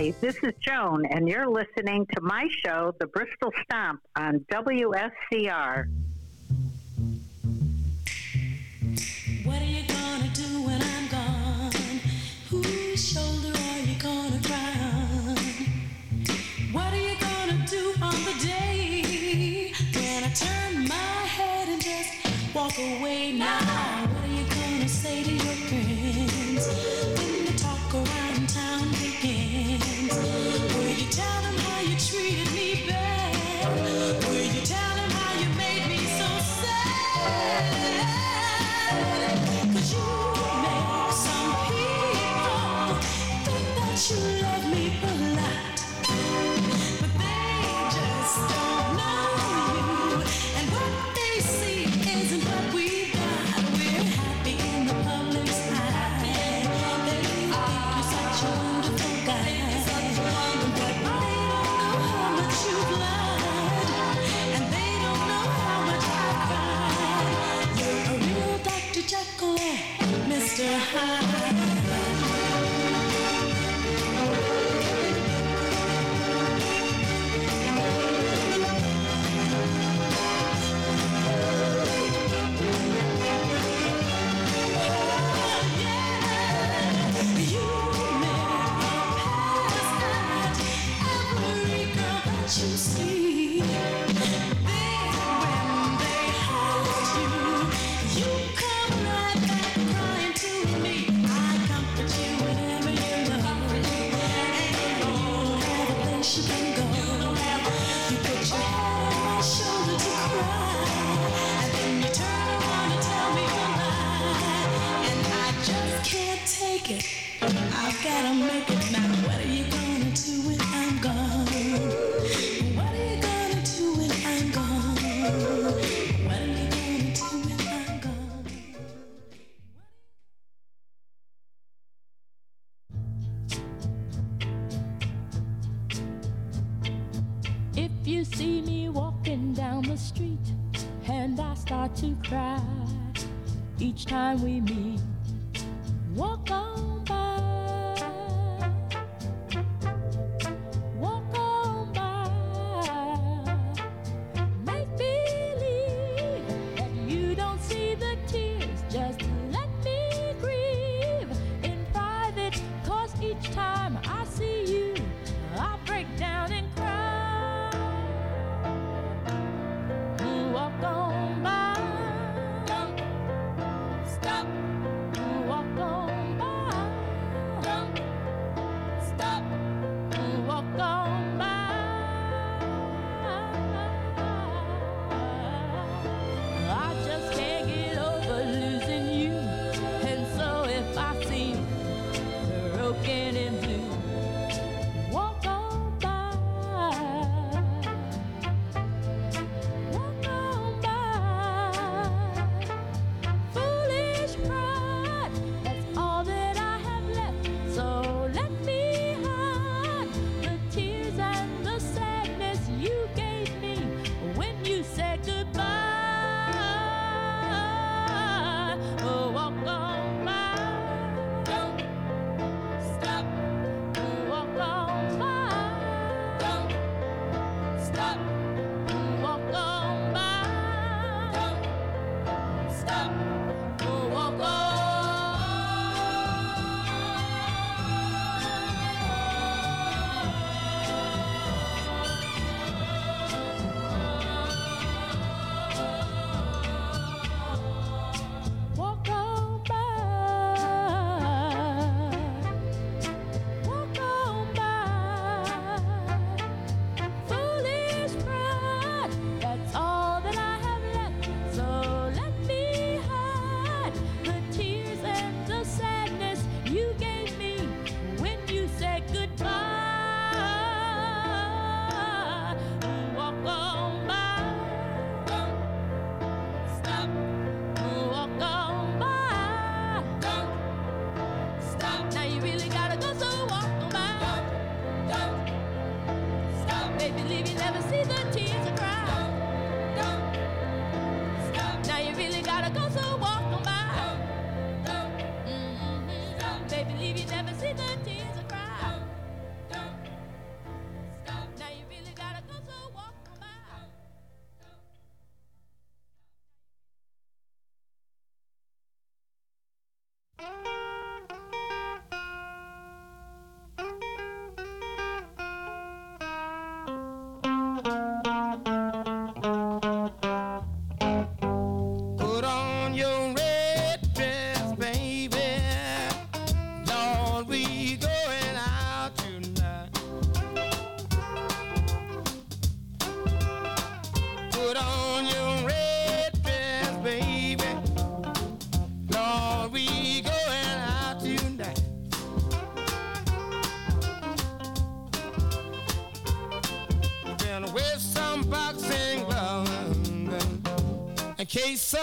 Hi, this is Joan, and you're listening to my show, The Bristol Stomp, on WSCR. What are you gonna do when I'm gone? Whose shoulder are you gonna cry on? What are you gonna do on the day when I turn my head and just walk away now? Yeah.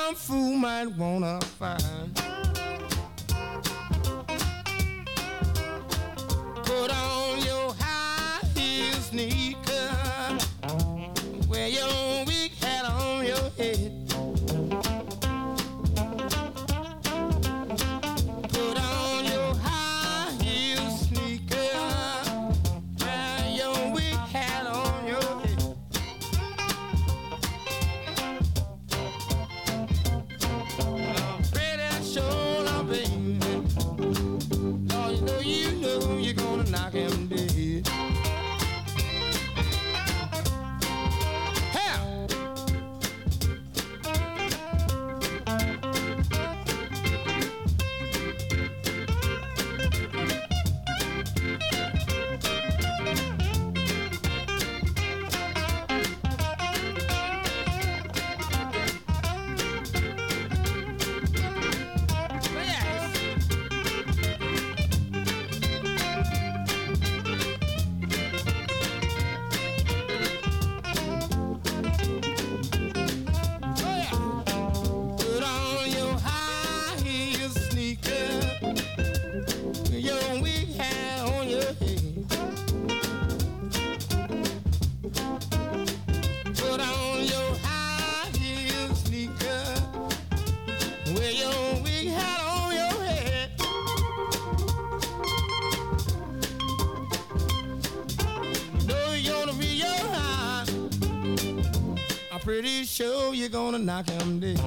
some fool might wanna find. you're gonna knock him dead.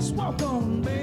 just walk on, baby.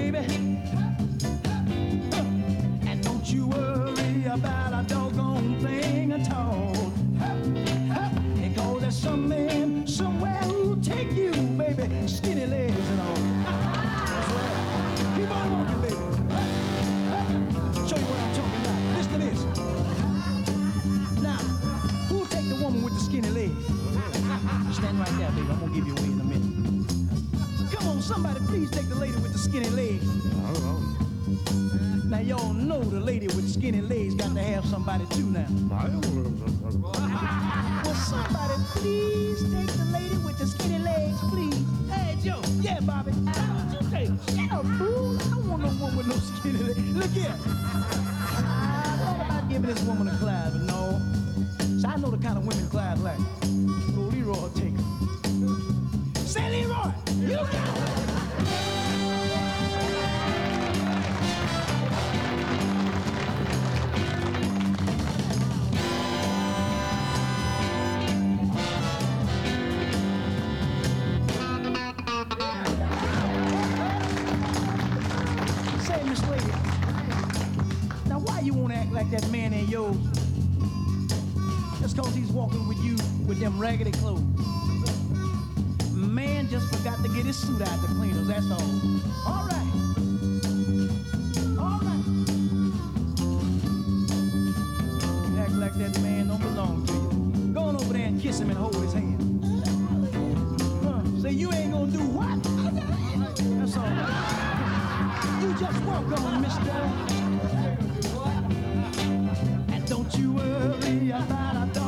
man, kiss him and hold his hand. Uh, say, you ain't gonna do what? That's all. You just walk on, mister. And don't you worry about a dog.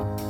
Bye.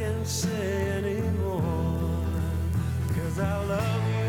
can say anymore. Cause I love you.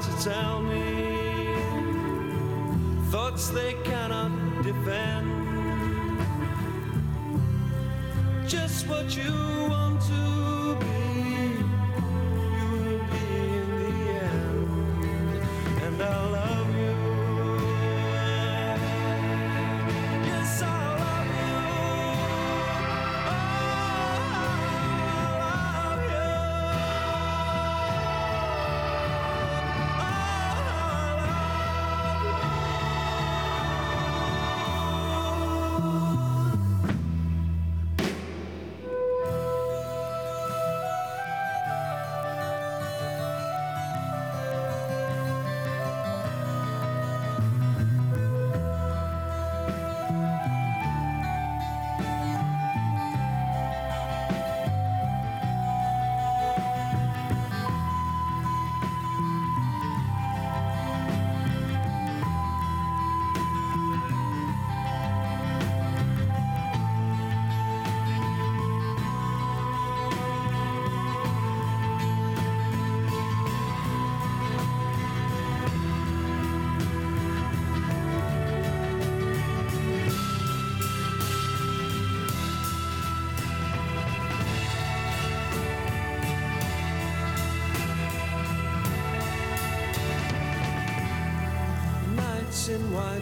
to tell me thoughts they cannot defend. Just what you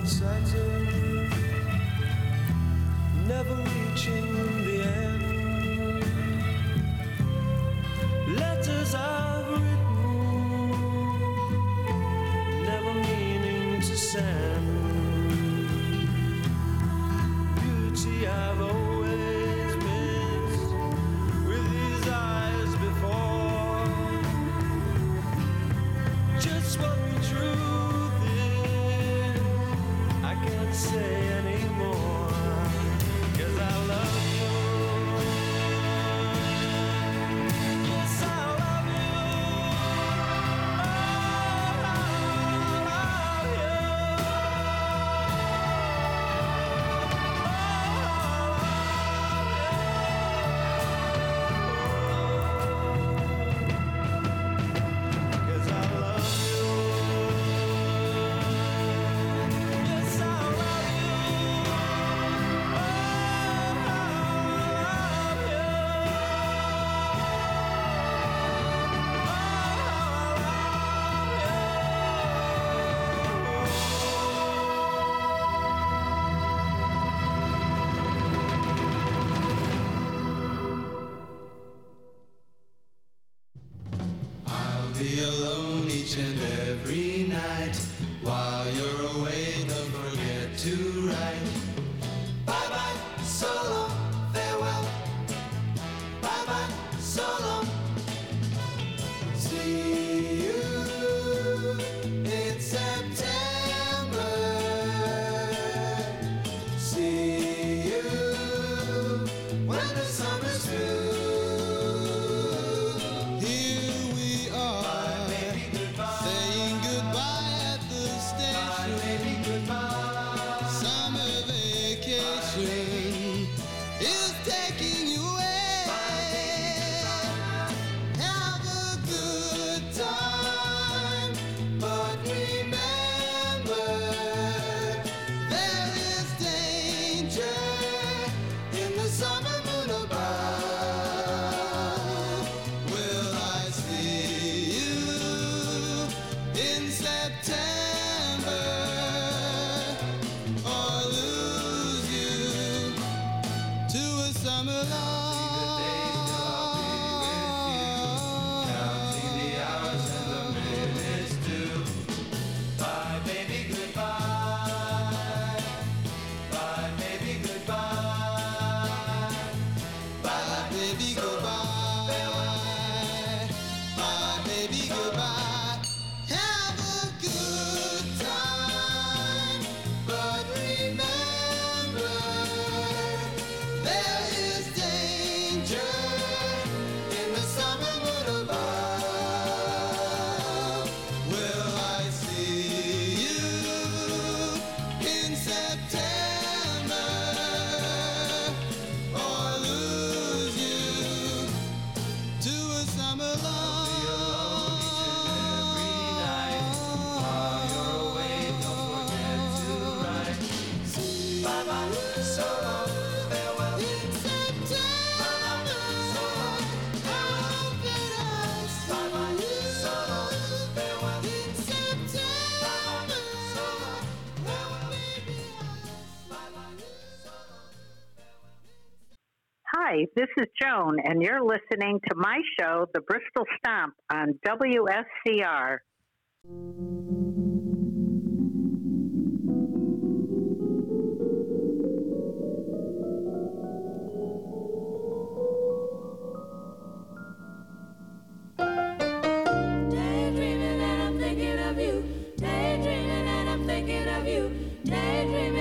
such a feel alone each and every and you're listening to my show, The Bristol Stomp, on WSCR. Daydreaming and I'm thinking of you. Daydreaming and I'm thinking of you. Daydreaming.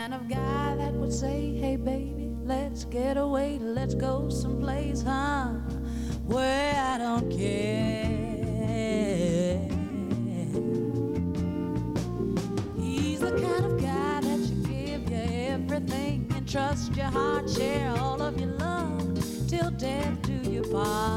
kind of guy that would say, hey baby, let's get away, let's go someplace, huh? Where I don't care. He's the kind of guy that should give you everything and trust your heart, share all of your love till death do you part.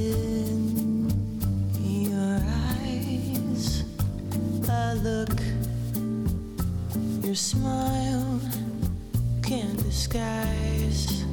in your eyes. Look, your smile can't disguise.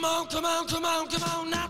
come on, come on, come on, come on now.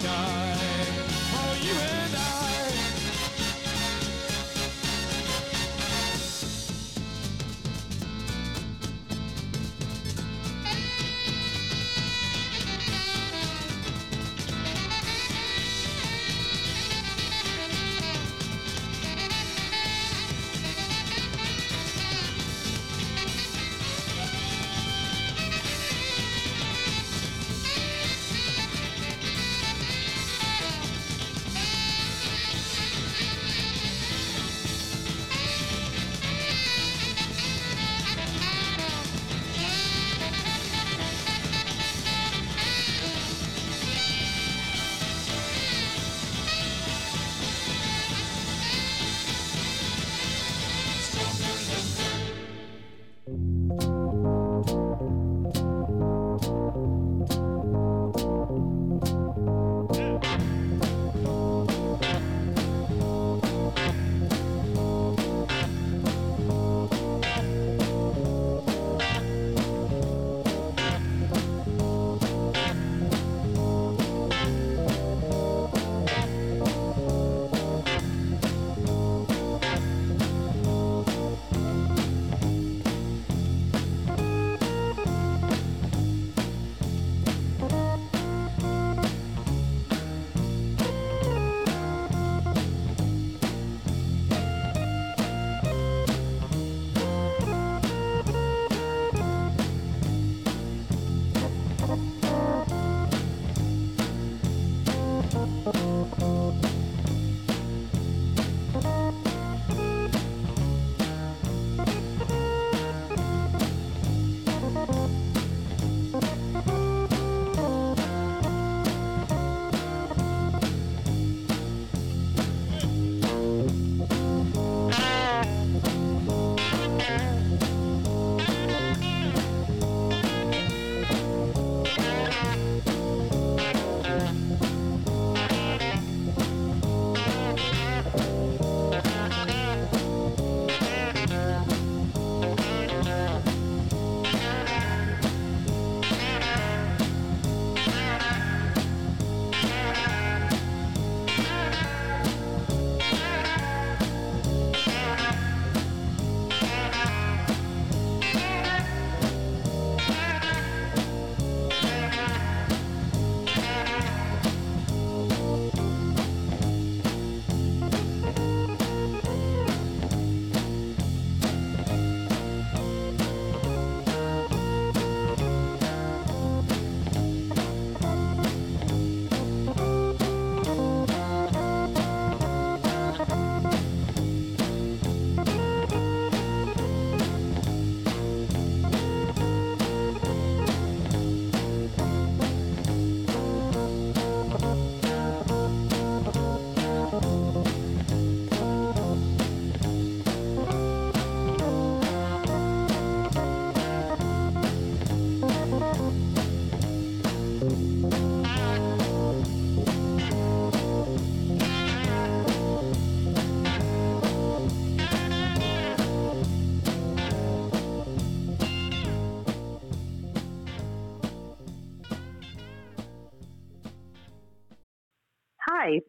sky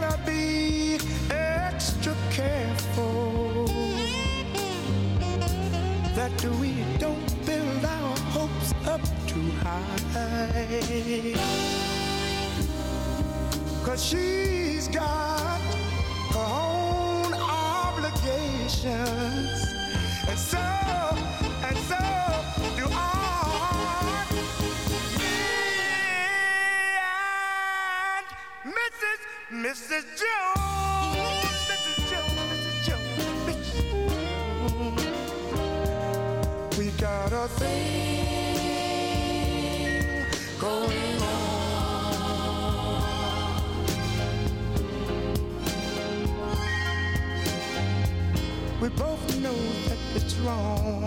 gotta be extra careful that we don't build our hopes up too high. Cause she's it's wrong,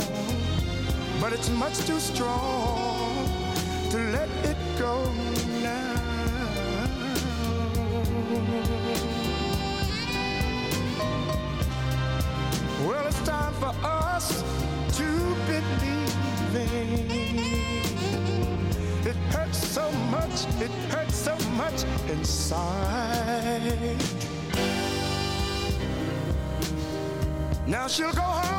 but it's much too strong to let it go now. Well, it's time for us to believe It hurts so much, it hurts so much inside. Now she'll go her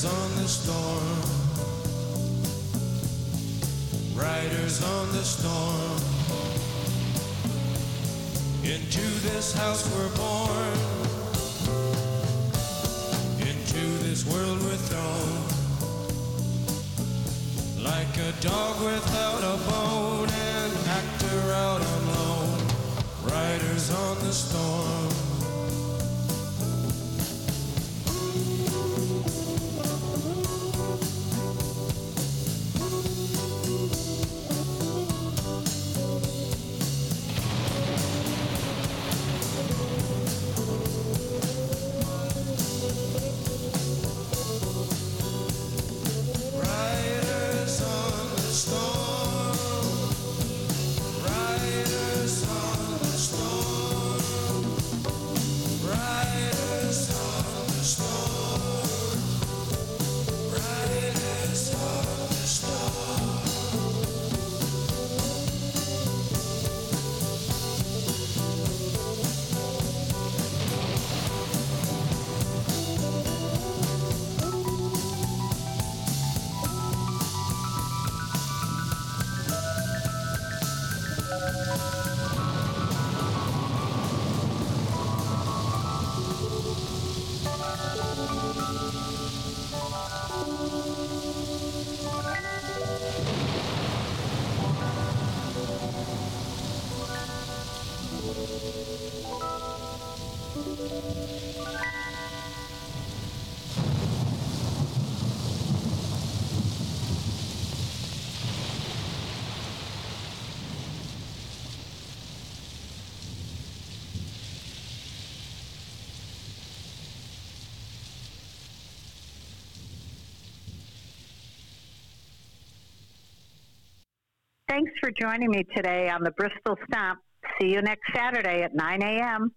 Riders on the storm. Riders on the storm. Into this house we're born. Thanks for joining me today on the Bristol Stomp. See you next Saturday at 9 a.m.